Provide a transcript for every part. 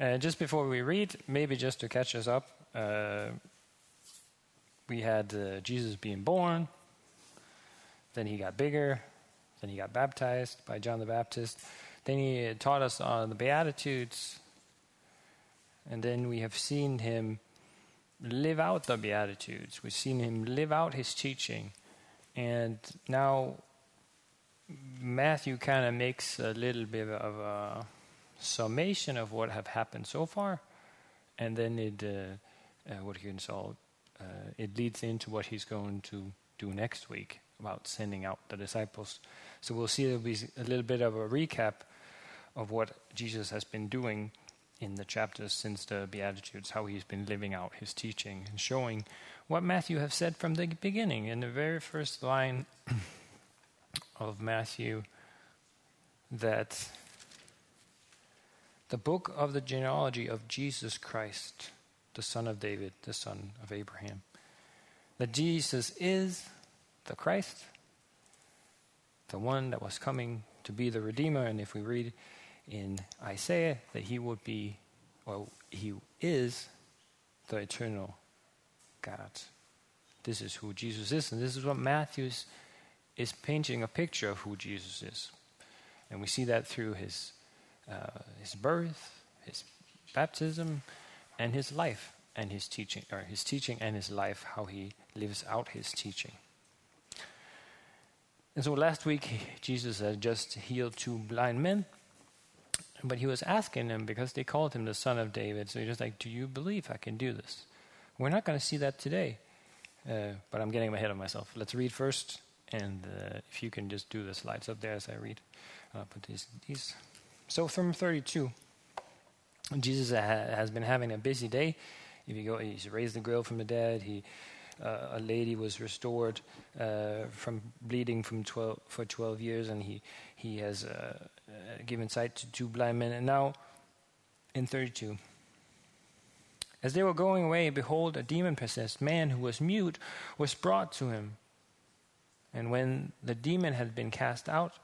Uh, just before we read, maybe just to catch us up, uh, we had uh, Jesus being born, then he got bigger, then he got baptized by John the Baptist, then he taught us on the Beatitudes, and then we have seen him live out the Beatitudes. We've seen him live out his teaching. And now Matthew kind of makes a little bit of a summation of what have happened so far, and then it uh, uh, what can call uh, it leads into what he's going to do next week about sending out the disciples. So we'll see there'll be a little bit of a recap of what Jesus has been doing in the chapters since the Beatitudes, how he's been living out his teaching and showing what Matthew has said from the beginning. In the very first line of Matthew, that the book of the genealogy of Jesus Christ, the son of David, the son of Abraham. That Jesus is the Christ, the one that was coming to be the Redeemer. And if we read in Isaiah, that he would be, well, he is the eternal God. This is who Jesus is, and this is what Matthew is painting a picture of who Jesus is. And we see that through his uh, his birth, his baptism, and his life and his teaching, or his teaching and his life, how he lives out his teaching. And so last week, Jesus had just healed two blind men, but he was asking them because they called him the son of David. So he's just like, Do you believe I can do this? We're not going to see that today, uh, but I'm getting ahead of myself. Let's read first, and uh, if you can just do the slides up there as I read. I'll put these, these so from 32, Jesus has been having a busy day. If you go, he's raised the girl from the dead. He, uh, a lady was restored uh, from bleeding from 12, for 12 years, and he he has uh, uh, given sight to two blind men. And now, in 32, as they were going away, behold, a demon possessed man who was mute was brought to him. And when the demon had been cast out,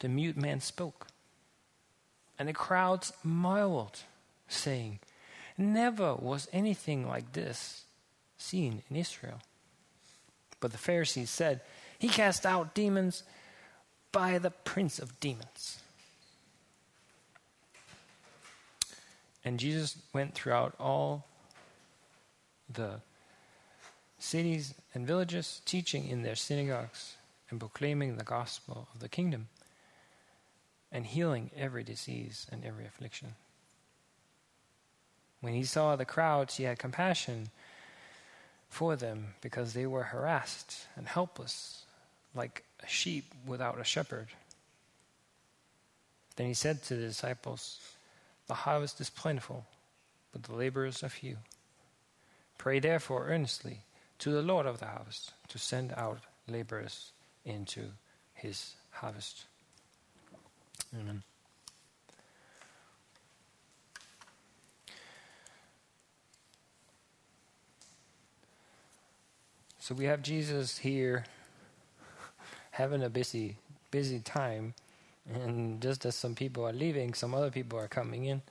the mute man spoke. And the crowds marveled, saying, Never was anything like this seen in Israel. But the Pharisees said, He cast out demons by the prince of demons. And Jesus went throughout all the cities and villages, teaching in their synagogues and proclaiming the gospel of the kingdom and healing every disease and every affliction. When he saw the crowds, he had compassion for them because they were harassed and helpless, like a sheep without a shepherd. Then he said to the disciples, The harvest is plentiful, but the laborers are few. Pray therefore earnestly to the Lord of the harvest to send out laborers into his harvest. Amen. So we have Jesus here having a busy, busy time, and just as some people are leaving, some other people are coming in.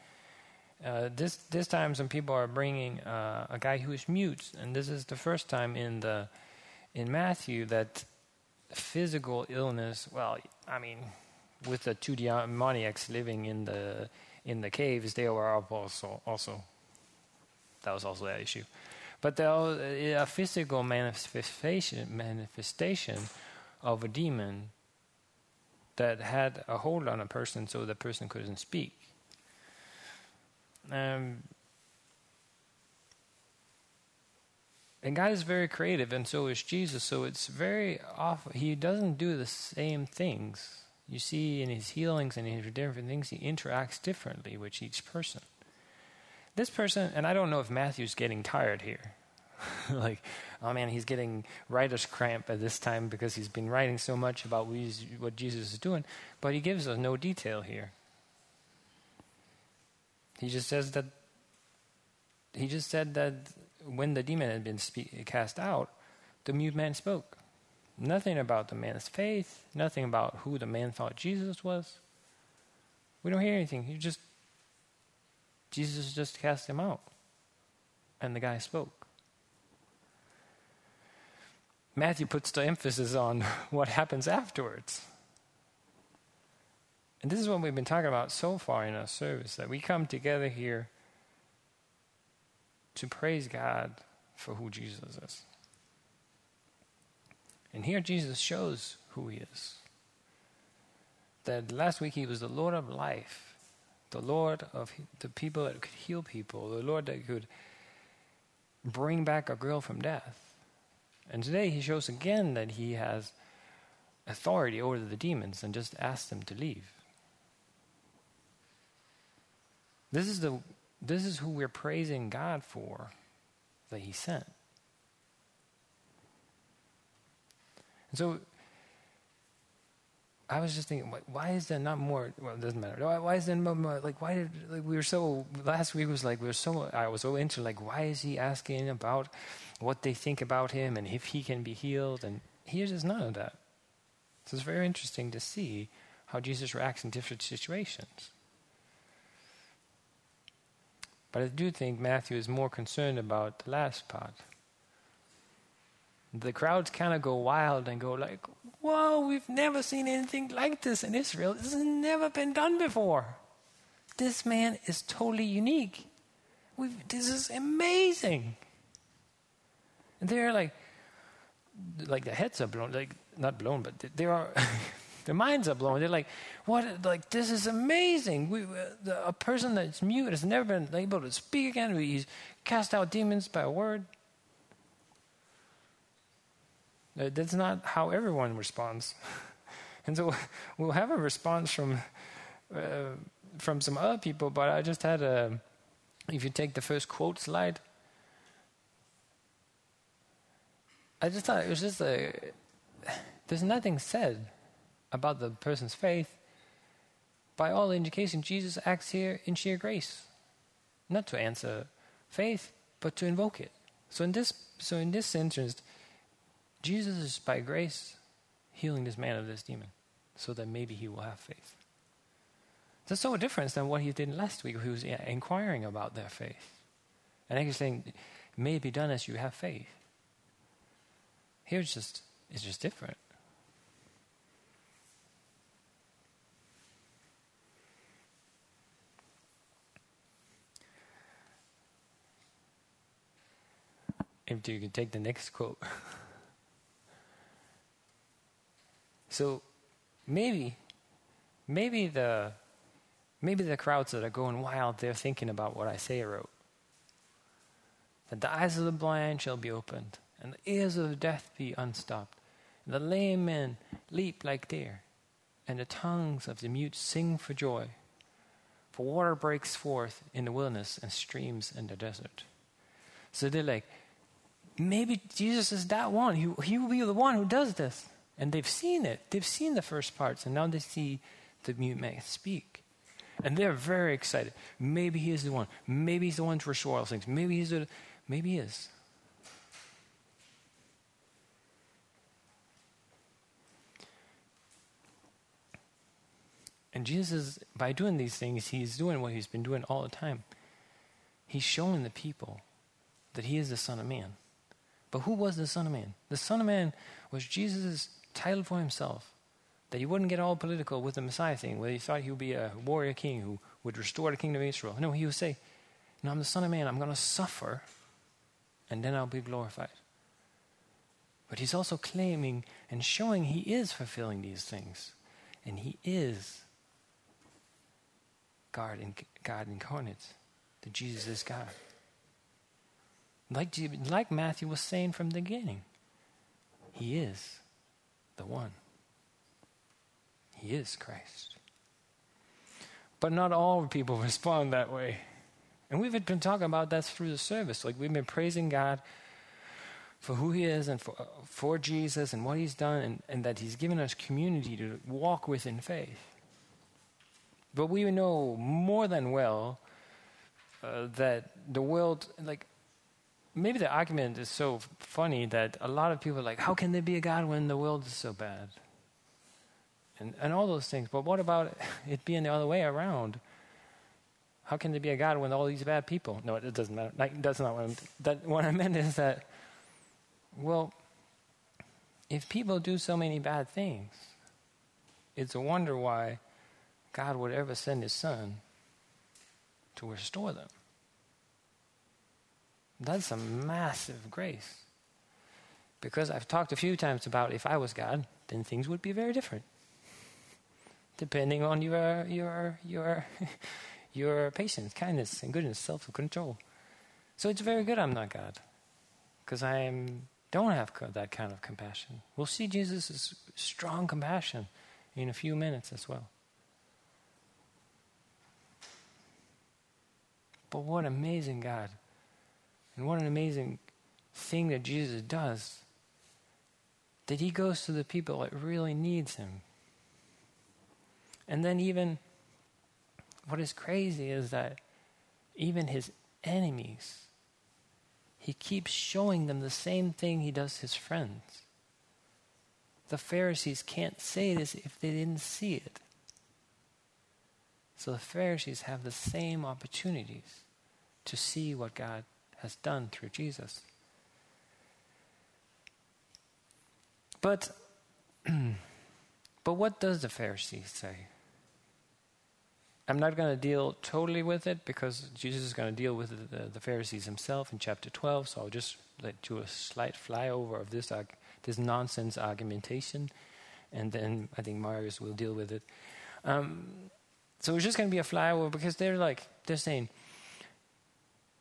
Uh, this this time, some people are bringing uh, a guy who is mute, and this is the first time in the in Matthew that physical illness. Well, I mean, with the two demoniacs living in the in the caves, they were also also that was also that issue. But there was a physical manifestation manifestation of a demon that had a hold on a person, so the person couldn't speak. Um, and God is very creative, and so is Jesus. So it's very off. He doesn't do the same things you see in his healings and in his different things, he interacts differently with each person. This person, and I don't know if Matthew's getting tired here. like, oh man, he's getting writer's cramp at this time because he's been writing so much about what Jesus is doing, but he gives us no detail here. He just says that, he just said that when the demon had been spe- cast out, the mute man spoke. Nothing about the man's faith, nothing about who the man thought Jesus was. We don't hear anything. He just Jesus just cast him out. And the guy spoke. Matthew puts the emphasis on what happens afterwards. And this is what we've been talking about so far in our service that we come together here to praise God for who Jesus is. And here Jesus shows who he is. That last week he was the Lord of life, the Lord of the people that could heal people, the Lord that could bring back a girl from death. And today he shows again that he has authority over the demons and just asks them to leave. This is the this is who we're praising God for that he sent. And so I was just thinking, why is there not more? Well, it doesn't matter. Why, why is there more? Like, why did like we were so last week was like we were so I was so into like why is he asking about what they think about him and if he can be healed and here's just none of that. So it's very interesting to see how Jesus reacts in different situations. But I do think Matthew is more concerned about the last part. The crowds kind of go wild and go like, "Whoa, we've never seen anything like this in Israel. This has never been done before. This man is totally unique. We've, this is amazing." And they're like, like the heads are blown, like not blown, but they are. Their minds are blown. They're like, "What? Like this is amazing! We, uh, a person that's mute has never been able to speak again. He's cast out demons by a word." That's not how everyone responds, and so we'll have a response from uh, from some other people. But I just had a. If you take the first quote slide, I just thought it was just a. There's nothing said about the person's faith, by all indication, Jesus acts here in sheer grace, not to answer faith, but to invoke it. So in this, so in this instance, Jesus is by grace healing this man of this demon, so that maybe he will have faith. That's so different than what he did last week, he was inquiring about their faith, and actually saying, "May it be done as you have faith." Here it's just it's just different. if you can take the next quote. so maybe, maybe the, maybe the crowds that are going wild, they're thinking about what Isaiah wrote. That the eyes of the blind shall be opened, and the ears of the deaf be unstopped. And the lame men leap like deer, and the tongues of the mute sing for joy. For water breaks forth in the wilderness and streams in the desert. So they're like, maybe Jesus is that one. He, he will be the one who does this. And they've seen it. They've seen the first parts, and now they see the mute man speak. And they're very excited. Maybe he is the one. Maybe he's the one to restore all things. Maybe he's the, maybe he is. And Jesus, by doing these things, he's doing what he's been doing all the time. He's showing the people that he is the Son of Man. But who was the Son of Man? The Son of Man was Jesus' title for himself. That he wouldn't get all political with the Messiah thing, where he thought he would be a warrior king who would restore the kingdom of Israel. No, he would say, No, I'm the Son of Man. I'm going to suffer, and then I'll be glorified. But he's also claiming and showing he is fulfilling these things. And he is God, God incarnate, that Jesus is God. Like, like Matthew was saying from the beginning, he is the one. He is Christ. But not all people respond that way. And we've been talking about that through the service. Like we've been praising God for who He is and for, for Jesus and what He's done, and, and that He's given us community to walk with in faith. But we know more than well uh, that the world, like maybe the argument is so funny that a lot of people are like, how can there be a God when the world is so bad? And, and all those things. But what about it being the other way around? How can there be a God when all these bad people? No, it doesn't matter. Like, that's not what, I'm, that, what I meant is that, well, if people do so many bad things, it's a wonder why God would ever send his son to restore them. That's a massive grace. Because I've talked a few times about if I was God, then things would be very different. Depending on your your your your patience, kindness, and goodness, self-control. So it's very good I'm not God. Because I am, don't have that kind of compassion. We'll see Jesus' strong compassion in a few minutes as well. But what amazing God. And what an amazing thing that Jesus does. That he goes to the people that really needs him. And then even what is crazy is that even his enemies, he keeps showing them the same thing he does his friends. The Pharisees can't say this if they didn't see it. So the Pharisees have the same opportunities to see what God has done through Jesus. But but what does the Pharisees say? I'm not going to deal totally with it because Jesus is going to deal with the, the, Pharisees himself in chapter 12. So I'll just let do a slight flyover of this this nonsense argumentation, and then I think Marius will deal with it. Um, so it's just going to be a flyover because they're like they're saying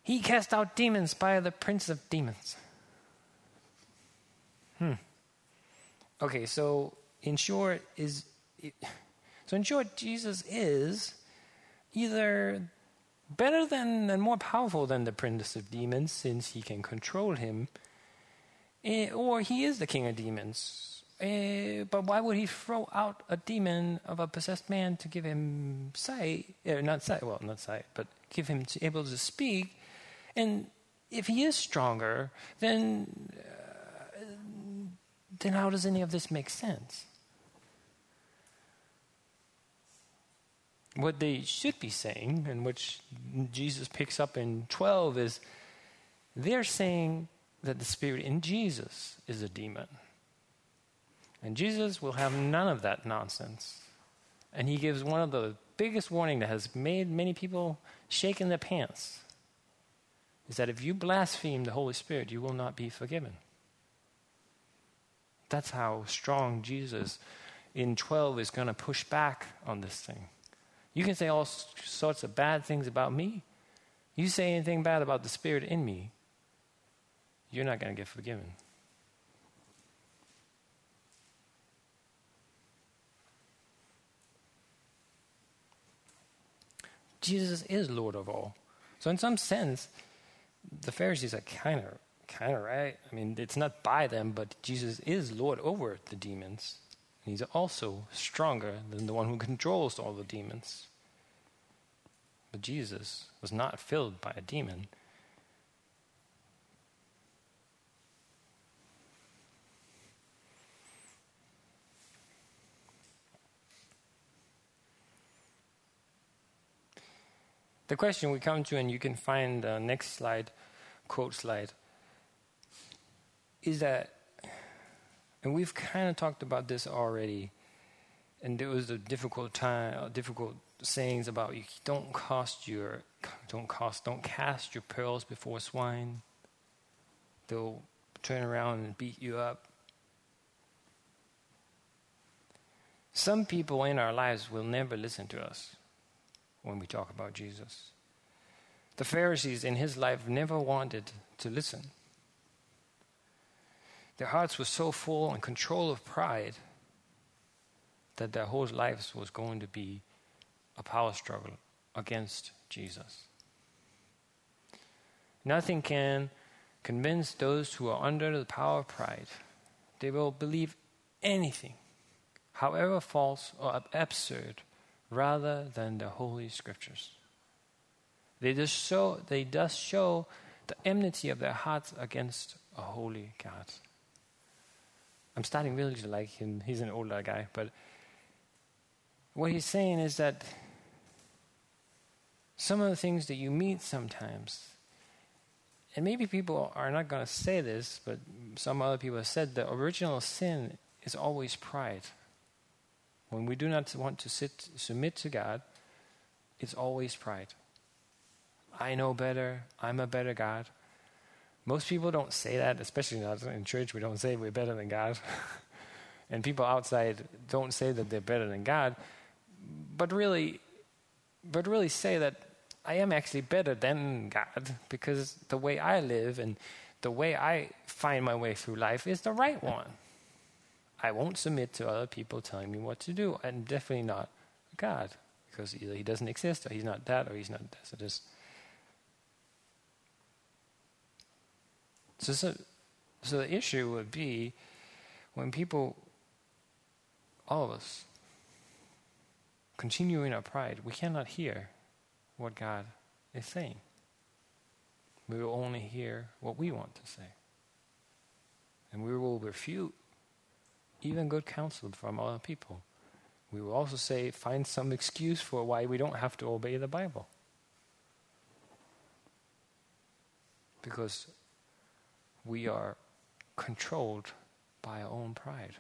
he cast out demons by the prince of demons. Hmm. Okay, so in short is so in short Jesus is either better than and more powerful than the prince of demons since he can control him eh, or he is the king of demons eh, but why would he throw out a demon of a possessed man to give him sight uh, not sight well not sight but give him to, able to speak and if he is stronger then uh, then how does any of this make sense what they should be saying, and which Jesus picks up in 12, is they're saying that the spirit in Jesus is a demon. And Jesus will have none of that nonsense. And he gives one of the biggest warning that has made many people shake in their pants is that if you blaspheme the Holy Spirit, you will not be forgiven. That's how strong Jesus in 12 is going to push back on this thing. You can say all sorts of bad things about me. You say anything bad about the Spirit in me, you're not going to get forgiven. Jesus is Lord of all. So in some sense, the Pharisees are kind of kind of right. I mean, it's not by them, but Jesus is Lord over the demons. And he's also stronger than the one who controls all the demons. But Jesus was not filled by a demon. The question we come to, and you can find the next slide, quote slide, is that and we've kind of talked about this already, and it was a difficult time, difficult sayings about you don't cast your don't cast don't cast your pearls before swine. They'll turn around and beat you up. Some people in our lives will never listen to us when we talk about Jesus. The Pharisees in his life never wanted to listen. Their hearts were so full and control of pride that their whole lives was going to be a power struggle against Jesus. Nothing can convince those who are under the power of pride. They will believe anything, however false or absurd, rather than the holy scriptures. They just show they thus show the enmity of their hearts against a holy God. I'm starting really to like him. He's an older guy, but what he's saying is that some of the things that you meet sometimes, and maybe people are not going to say this, but some other people have said the original sin is always pride. When we do not want to sit, submit to God, it's always pride. I know better. I'm a better God. Most people don't say that, especially not in church. We don't say we're better than God. and people outside don't say that they're better than God, but really, but really say that I am actually better than God because the way I live and the way I find my way through life is the right one. I won't submit to other people telling me what to do. I'm definitely not God because either He doesn't exist or He's not that or He's not this. So, so, so, so the issue would be when people, all of us, continue in our pride, we cannot hear what God is saying. We will only hear what we want to say. And we will refute even good counsel from other people. We will also say, find some excuse for why we don't have to obey the Bible. Because we are controlled by our own pride.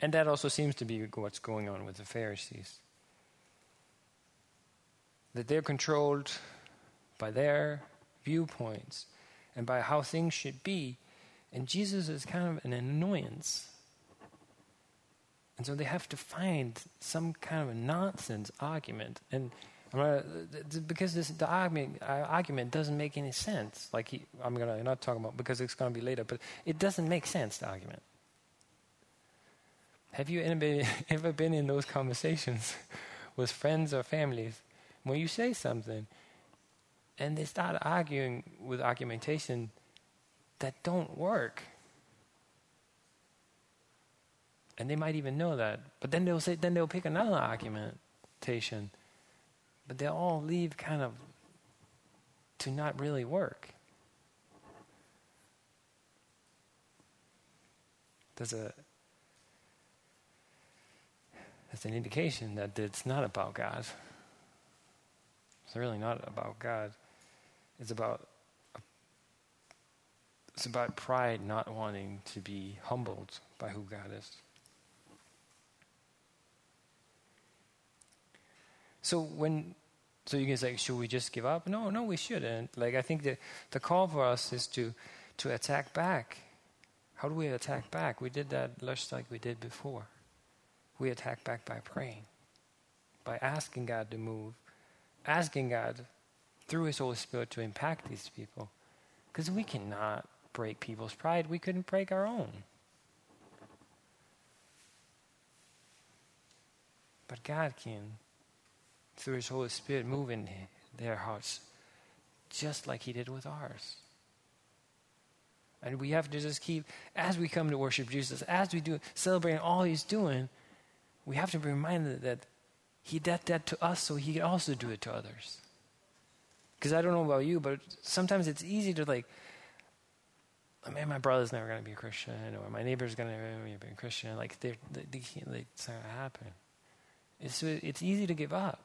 And that also seems to be what's going on with the Pharisees. That they're controlled by their viewpoints and by how things should be. And Jesus is kind of an annoyance. And so they have to find some kind of a nonsense argument. And gonna, because this, the argument, uh, argument doesn't make any sense. Like he, I'm going to not talk about because it's going to be later, but it doesn't make sense, the argument. Have you ever been in those conversations with friends or families when you say something and they start arguing with argumentation that don't work? And they might even know that, but then they'll say, then they'll pick another argumentation, but they'll all leave kind of to not really work. There's a that's an indication that it's not about God. It's really not about God. It's about it's about pride not wanting to be humbled by who God is. So when so you can say, should we just give up? No, no, we shouldn't. Like I think the the call for us is to to attack back. How do we attack back? We did that just like we did before we attack back by praying, by asking God to move, asking God through His Holy Spirit to impact these people. Because we cannot break people's pride, we couldn't break our own. But God can, through His Holy Spirit, move in their hearts just like He did with ours. And we have to just keep, as we come to worship Jesus, as we do, celebrating all He's doing, we have to be reminded that He did that to us so He can also do it to others. Because I don't know about you, but sometimes it's easy to like, man, my brother's never going to be a Christian, or my neighbor's going to be a Christian. Like, they, they, they can't, like, it's not going to happen. It's, it's easy to give up.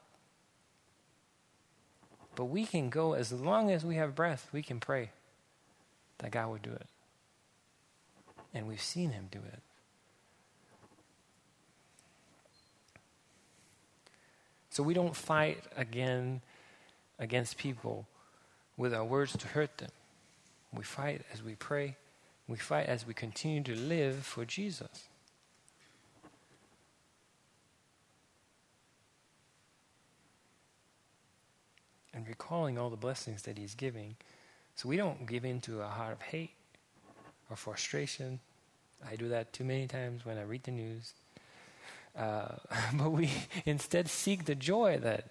But we can go, as long as we have breath, we can pray that God would do it. And we've seen Him do it. So we don't fight again against people with our words to hurt them. We fight as we pray. We fight as we continue to live for Jesus. And recalling all the blessings that He's giving. So we don't give in to a heart of hate or frustration. I do that too many times when I read the news. Uh, but we instead seek the joy that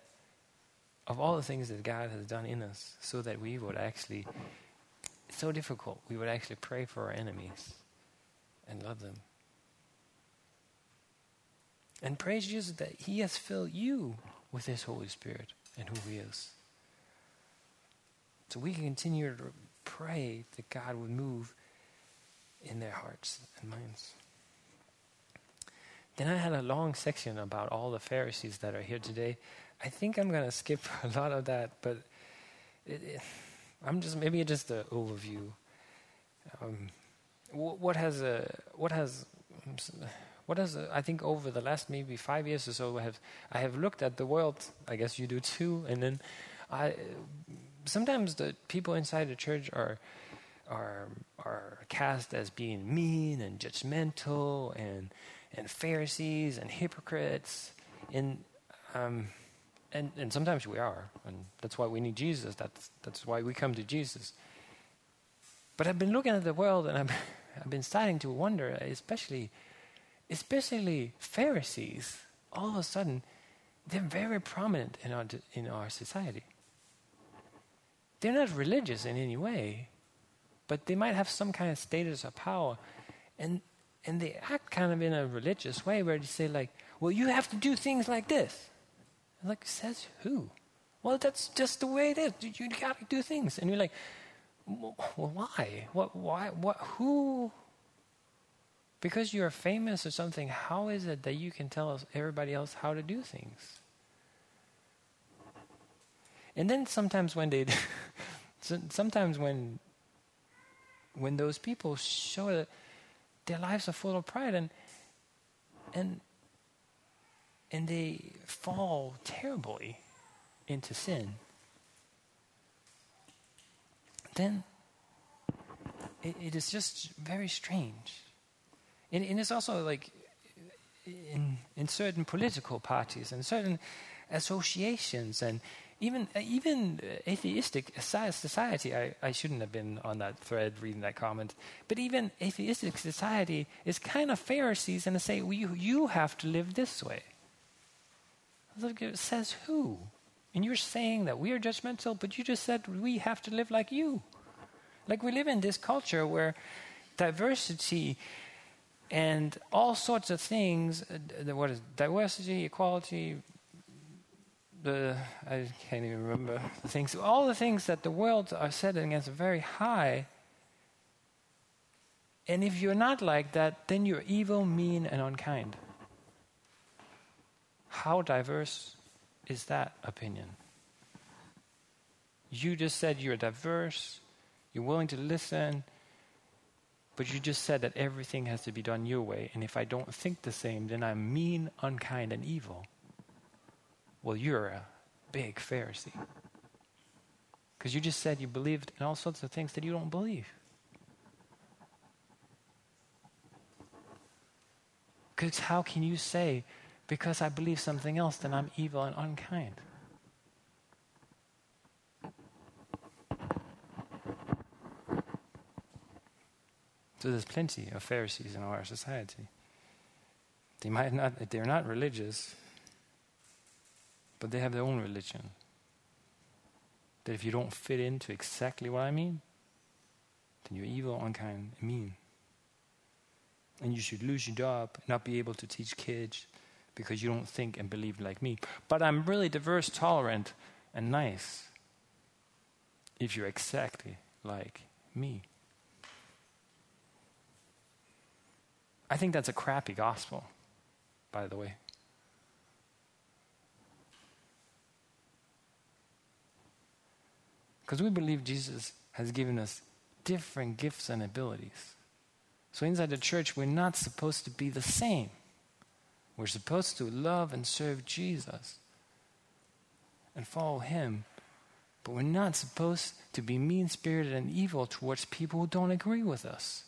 of all the things that God has done in us, so that we would actually, so difficult, we would actually pray for our enemies and love them. And praise Jesus that He has filled you with His Holy Spirit and who He is. So we can continue to pray that God would move in their hearts and minds. then I had a long section about all the Pharisees that are here today. I think I'm going to skip a lot of that, but it, it, I'm just maybe just an overview. Um, what has a what has what has a, I think over the last maybe five years or so I have I have looked at the world. I guess you do too, and then I sometimes the people inside the church are are are cast as being mean and judgmental and and Pharisees and hypocrites and um, and and sometimes we are and that's why we need Jesus. That's that's why we come to Jesus. But I've been looking at the world and I've I've been starting to wonder, especially especially Pharisees. All of a sudden, they're very prominent in our in our society. They're not religious in any way, but they might have some kind of status or power. And, and they act kind of in a religious way where they say, like, well, you have to do things like this. Like, says who? Well, that's just the way it is. You, you got to do things. And you're like, well, why? What, why? What, who? Because you're famous or something, how is it that you can tell everybody else how to do things? And then sometimes when they, sometimes when when those people show that their lives are full of pride and and and they fall terribly into sin, then it, it is just very strange. And, and it's also like in in certain political parties and certain associations and even even atheistic society, I, I shouldn't have been on that thread reading that comment, but even atheistic society is kind of Pharisees and they say, well, you, you have to live this way. Says who? And you're saying that we are judgmental, but you just said we have to live like you. Like we live in this culture where diversity and all sorts of things, uh, what is diversity, equality, the I can't even remember the things. All the things that the world are setting as very high. And if you're not like that, then you're evil, mean, and unkind. How diverse is that opinion? You just said you're diverse, you're willing to listen, but you just said that everything has to be done your way, and if I don't think the same, then I'm mean, unkind, and evil. Well, you're a big Pharisee. Because you just said you believed in all sorts of things that you don't believe. Because how can you say, because I believe something else, then I'm evil and unkind? So there's plenty of Pharisees in our society. They might not, they're not religious, but they have their own religion. That if you don't fit into exactly what I mean, then you're evil, unkind, and mean. And you should lose your job, not be able to teach kids because you don't think and believe like me. But I'm really diverse, tolerant, and nice if you're exactly like me. I think that's a crappy gospel, by the way. Because we believe Jesus has given us different gifts and abilities. So inside the church, we're not supposed to be the same. We're supposed to love and serve Jesus and follow Him. But we're not supposed to be mean spirited and evil towards people who don't agree with us.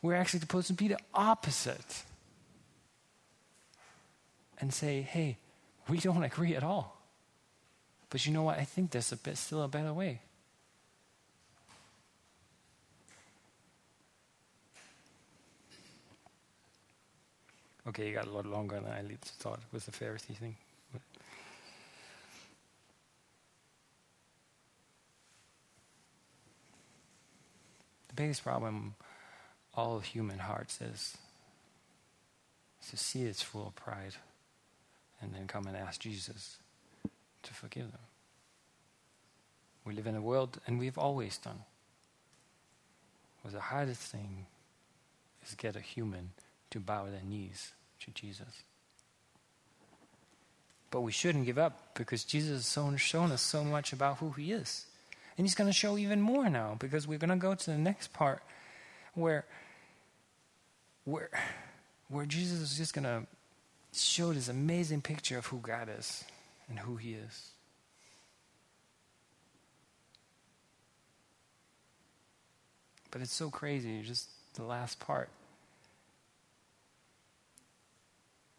We're actually supposed to be the opposite and say, hey, we don't agree at all. But you know what? I think there's a bit, still a better way. Okay, you got a lot longer than I thought with the Pharisee thing. The biggest problem all human hearts is, to see it's full of pride and then come and ask Jesus to forgive them. We live in a world, and we've always done, where the hardest thing is get a human to bow their knees to Jesus. But we shouldn't give up because Jesus has shown us so much about who he is. And he's going to show even more now because we're going to go to the next part where where where Jesus is just going to show this amazing picture of who God is and who he is. But it's so crazy, just the last part.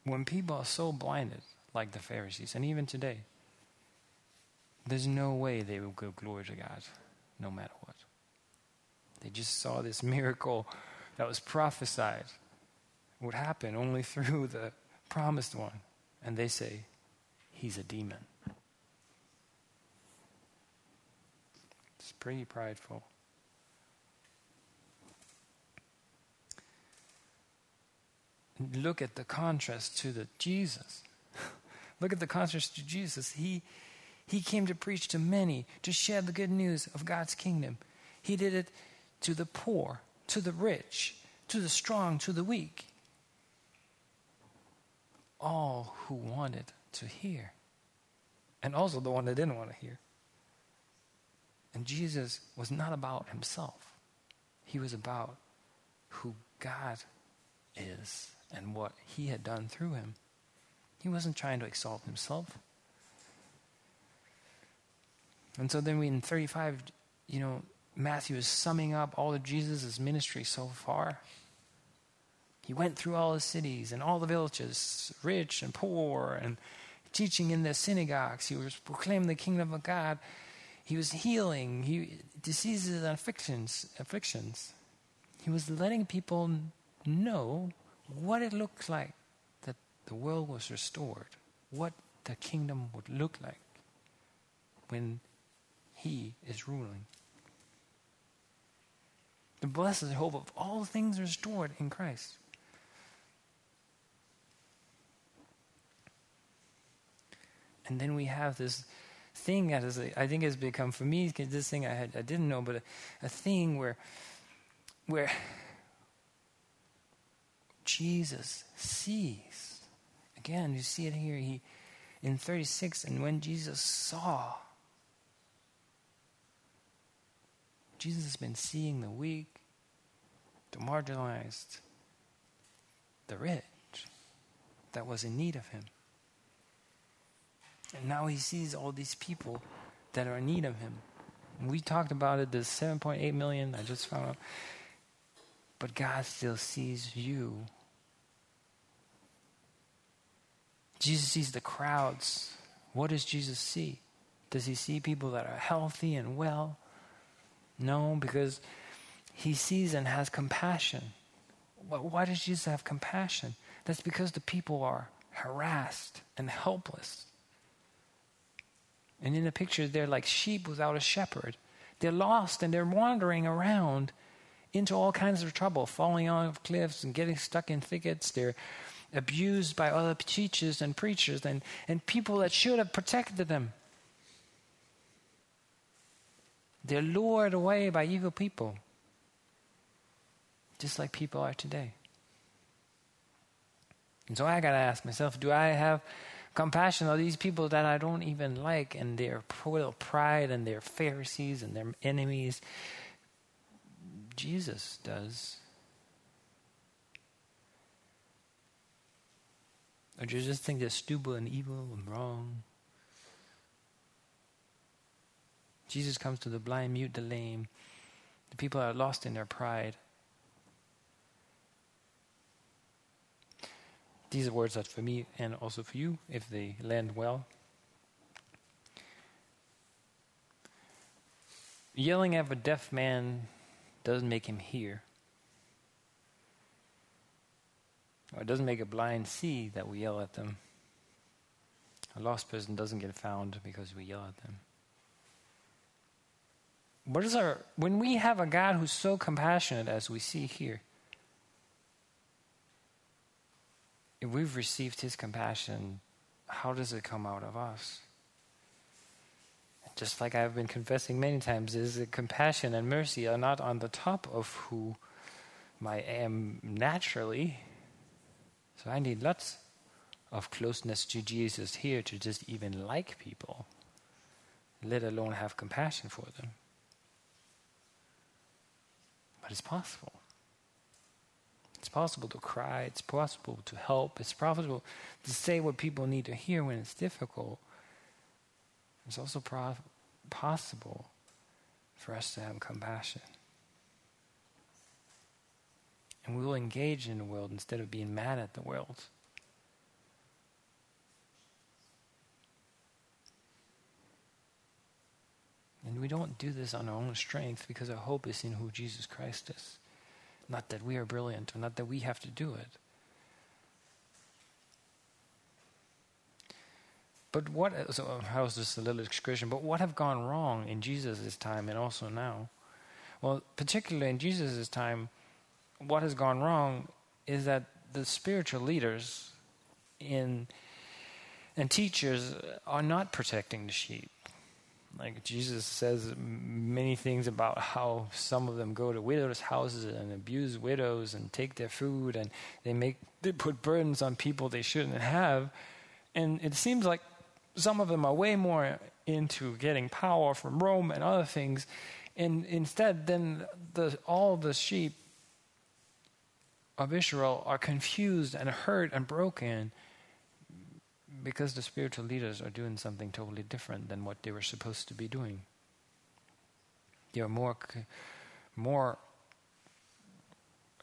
When people are so blinded, like the Pharisees, and even today, there's no way they will give glory to God, no matter what. They just saw this miracle that was prophesied would happen only through the promised one. And they say, He's a demon. It's pretty prideful. Look at the contrast to the Jesus. Look at the contrast to Jesus. He, he came to preach to many, to share the good news of God's kingdom. He did it to the poor, to the rich, to the strong, to the weak. All who wanted to hear, and also the one that didn't want to hear. And Jesus was not about himself, he was about who God is and what he had done through him. He wasn't trying to exalt himself. And so then we in 35, you know, Matthew is summing up all of Jesus' ministry so far. He went through all the cities and all the villages, rich and poor, and teaching in the synagogues. He was proclaiming the kingdom of God. He was healing he, diseases and afflictions, afflictions. He was letting people know what it looks like that the world was restored, what the kingdom would look like when He is ruling. The blessed hope of all things restored in Christ. And then we have this thing that is, I think has become for me this thing I had I didn't know, but a, a thing where where Jesus sees. Again, you see it here. He in 36, and when Jesus saw, Jesus has been seeing the weak, the marginalized, the rich that was in need of him. And now he sees all these people that are in need of him. We talked about it, the 7.8 million, I just found out. But God still sees you Jesus sees the crowds. What does Jesus see? Does he see people that are healthy and well? No, because he sees and has compassion. Why does Jesus have compassion? That's because the people are harassed and helpless. And in the picture, they're like sheep without a shepherd. They're lost and they're wandering around into all kinds of trouble, falling off cliffs and getting stuck in thickets. They're abused by other teachers and preachers and, and people that should have protected them. They're lured away by evil people, just like people are today. And so I got to ask myself do I have compassion on these people that I don't even like and their little pride and their Pharisees and their enemies? Jesus does. Or do you just think they're stupid and evil and wrong? Jesus comes to the blind, mute, the lame. The people are lost in their pride. These are words that for me and also for you, if they land well. Yelling at a deaf man doesn't make him hear. It doesn't make a blind see that we yell at them. A lost person doesn't get found because we yell at them. What is our when we have a God who's so compassionate as we see here? If we've received his compassion, how does it come out of us? Just like I've been confessing many times, is that compassion and mercy are not on the top of who I am naturally So I need lots of closeness to Jesus here to just even like people, let alone have compassion for them. But it's possible. It's possible to cry, it's possible to help, it's possible to say what people need to hear when it's difficult. It's also pro- possible for us to have compassion. And we will engage in the world instead of being mad at the world. And we don't do this on our own strength because our hope is in who Jesus Christ is. Not that we are brilliant or not that we have to do it. But what, so um, how's this a little excursion? But what have gone wrong in Jesus' time and also now? Well, particularly in Jesus' time, what has gone wrong is that the spiritual leaders in and teachers are not protecting the sheep. Like Jesus says many things about how some of them go to widows' houses and abuse widows and take their food and they make they put burdens on people they shouldn't have. And it seems like some of them are way more into getting power from Rome and other things. And instead, then the, all the sheep of Israel are confused and hurt and broken because the spiritual leaders are doing something totally different than what they were supposed to be doing. They are more, more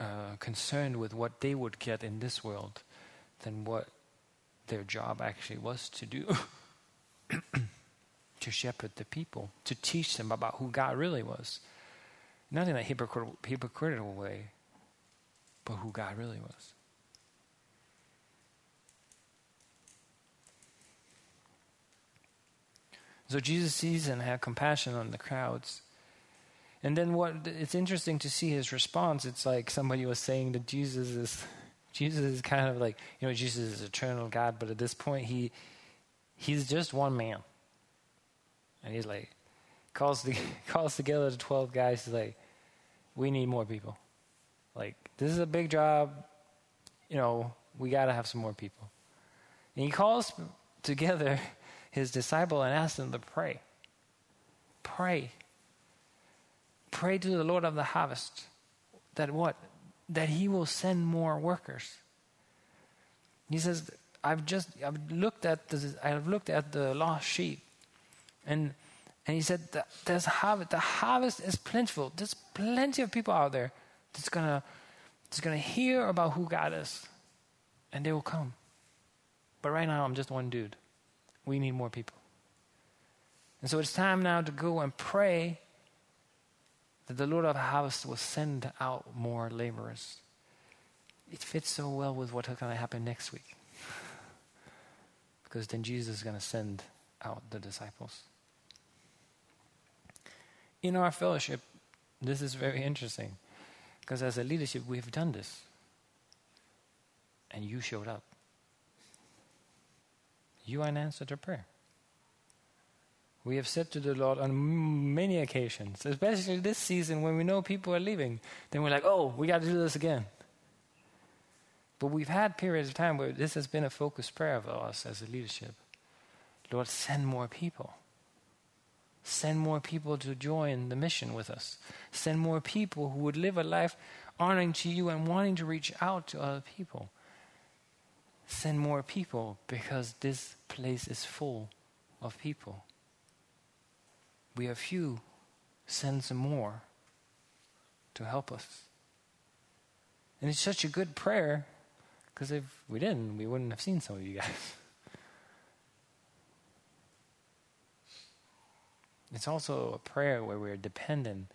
uh, concerned with what they would get in this world than what their job actually was to do to shepherd the people, to teach them about who God really was. Not in a hypocritical, hypocritical way, but who God really was. So Jesus sees and had compassion on the crowds. And then what it's interesting to see his response. It's like somebody was saying that Jesus is Jesus is kind of like, you know, Jesus is eternal God, but at this point he he's just one man. And he's like calls the calls together the 12 guys he's like we need more people. Like this is a big job. You know, we got to have some more people. And he calls together his disciple and asks them to pray. Pray. Pray to the Lord of the harvest that what? That he will send more workers. He says, I've just I've looked at the I've looked at the lost sheep, and and he said there's harvest. The harvest is plentiful. There's plenty of people out there that's gonna that's gonna hear about who God is, and they will come. But right now, I'm just one dude. We need more people. And so it's time now to go and pray that the Lord of the harvest will send out more laborers. It fits so well with what's going to happen next week. because then Jesus is going to send out the disciples. In our fellowship, this is very interesting. Because as a leadership, we've done this. And you showed up you are an answer to prayer. We have said to the Lord on many occasions, especially this season when we know people are leaving, then we're like, oh, we got to do this again. But we've had periods of time where this has been a focused prayer of us as a leadership. Lord, send more people. Send more people to join the mission with us. Send more people who would live a life honoring to you and wanting to reach out to other people send more people because this place is full of people. We are few, send some more to help us. And it's such a good prayer because if we didn't, we wouldn't have seen some of you guys. It's also a prayer where we're dependent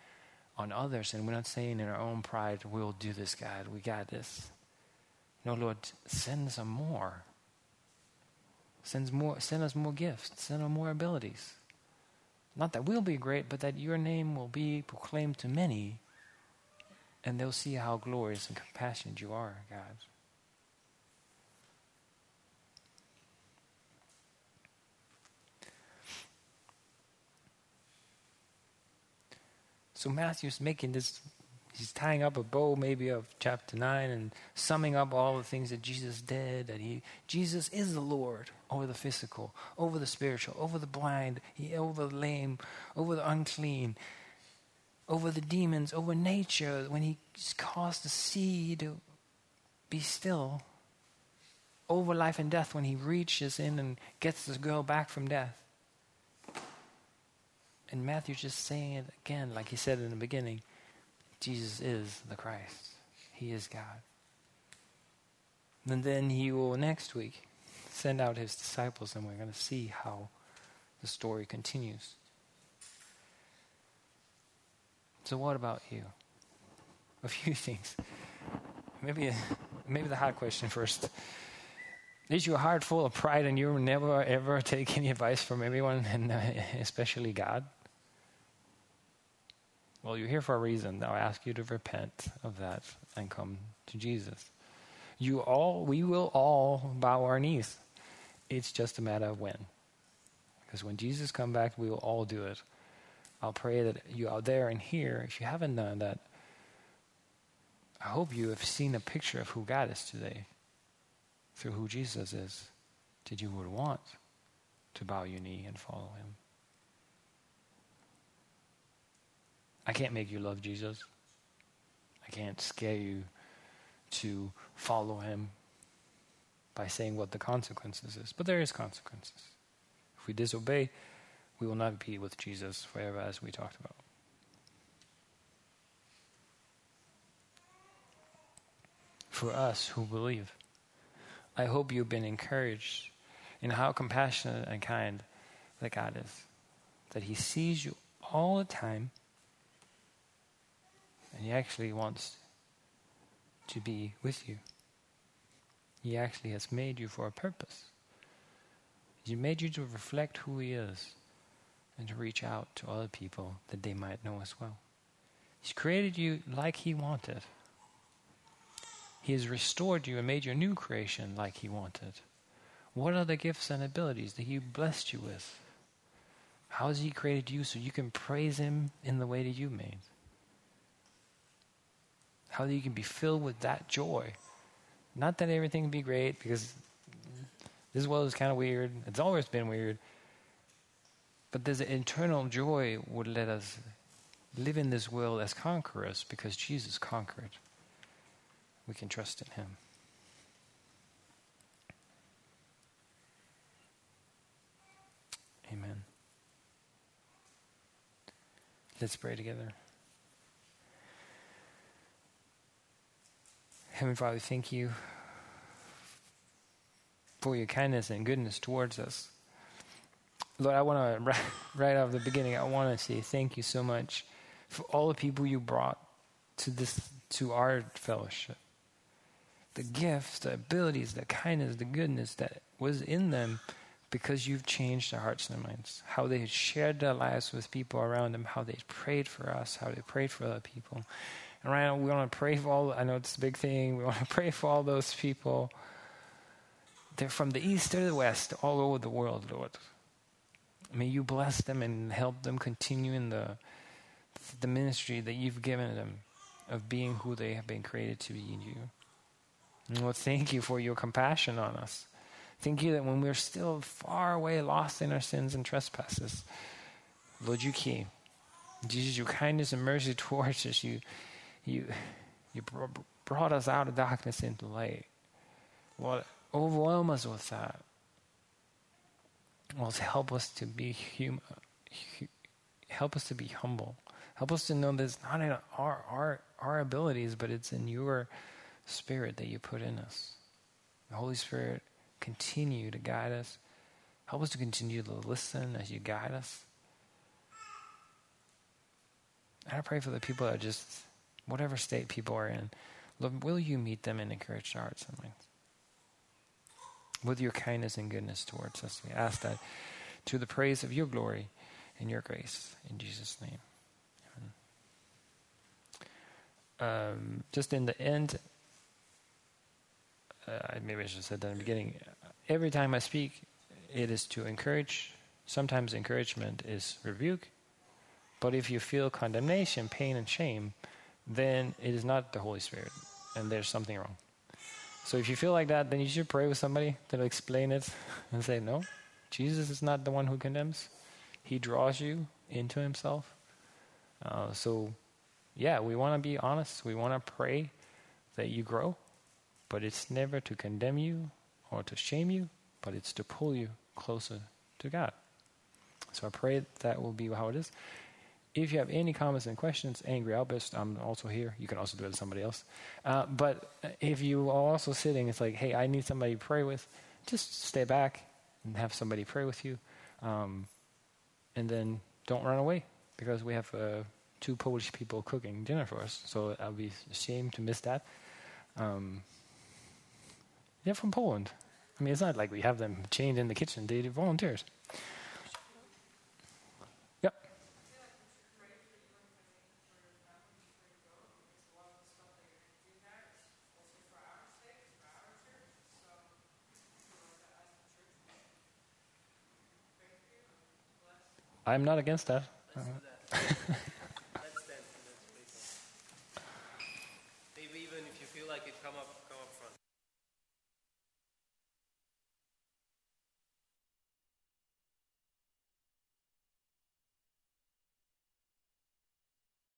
on others and we're not saying in our own pride, we'll do this, God, we got this. No, Lord, send some more. Send, more. send us more gifts. Send us more abilities. Not that we'll be great, but that your name will be proclaimed to many, and they'll see how glorious and compassionate you are, God. So Matthew's making this he's tying up a bow maybe of chapter 9 and summing up all the things that Jesus did that he Jesus is the Lord over the physical, over the spiritual, over the blind, he, over the lame, over the unclean, over the demons, over nature when he caused the sea to be still. Over life and death when he reaches in and gets this girl back from death. And Matthew's just saying it again, like he said in the beginning Jesus is the Christ, He is God. And then He will next week send out His disciples, and we're going to see how the story continues. So, what about you? A few things. Maybe, maybe the hard question first. Is your heart full of pride and you never ever take any advice from anyone, and uh, especially God? Well, you're here for a reason. I'll ask you to repent of that and come to Jesus. You all, we will all bow our knees. It's just a matter of when. Because when Jesus comes back, we will all do it. I'll pray that you out there and here, if you haven't done that, I hope you have seen a picture of who God is today through who Jesus is. That you would want to bow your knee and follow him. I can't make you love Jesus. I can't scare you to follow him by saying what the consequences is. But there is consequences. If we disobey, we will not be with Jesus forever as we talked about. For us who believe, I hope you've been encouraged in how compassionate and kind that God is. That He sees you all the time and He actually wants to be with you. He actually has made you for a purpose. He made you to reflect who He is and to reach out to other people that they might know as well. He's created you like He wanted. He has restored you and made you a new creation like He wanted. What are the gifts and abilities that He blessed you with? How has He created you so you can praise Him in the way that you made? How you can be filled with that joy. Not that everything can be great, because this world is kind of weird. It's always been weird. But there's an internal joy would let us live in this world as conquerors because Jesus conquered. We can trust in Him. Amen. Let's pray together. Heavenly Father, thank you for your kindness and goodness towards us. Lord, I want to, right, right off the beginning, I want to say thank you so much for all the people you brought to this, to our fellowship. The gifts, the abilities, the kindness, the goodness that was in them because you've changed their hearts and their minds. How they shared their lives with people around them, how they prayed for us, how they prayed for other people. And right now, we want to pray for all, I know it's a big thing, we want to pray for all those people. They're from the east to the west, all over the world, Lord. May you bless them and help them continue in the, the ministry that you've given them of being who they have been created to be in you. And Lord, thank you for your compassion on us. Thank you that when we're still far away, lost in our sins and trespasses, Lord, you came. Jesus, your kindness and mercy towards us, you you, you brought us out of darkness into light. Lord, overwhelm us with that. Lord, help us to be human. Help us to be humble. Help us to know that it's not in our, our, our abilities, but it's in your spirit that you put in us. The Holy Spirit, continue to guide us. Help us to continue to listen as you guide us. And I pray for the people that just whatever state people are in, Lord, will you meet them and encourage their hearts and minds? With your kindness and goodness towards us, we ask that to the praise of your glory and your grace. In Jesus' name. Um, just in the end, uh, maybe I should have said that in the beginning. Every time I speak, it is to encourage. Sometimes encouragement is rebuke. But if you feel condemnation, pain, and shame, then it is not the Holy Spirit, and there's something wrong. So if you feel like that, then you should pray with somebody that'll explain it and say, no, Jesus is not the one who condemns. He draws you into himself. Uh, so, yeah, we want to be honest. We want to pray that you grow, but it's never to condemn you or to shame you, but it's to pull you closer to God. So I pray that will be how it is. If you have any comments and questions, angry outburst, I'm also here. You can also do it to somebody else. Uh, but if you are also sitting, it's like, hey, I need somebody to pray with. Just stay back and have somebody pray with you, um, and then don't run away because we have uh, two Polish people cooking dinner for us. So I'll be ashamed to miss that. Um, they're from Poland. I mean, it's not like we have them chained in the kitchen. They're volunteers. I'm not against that.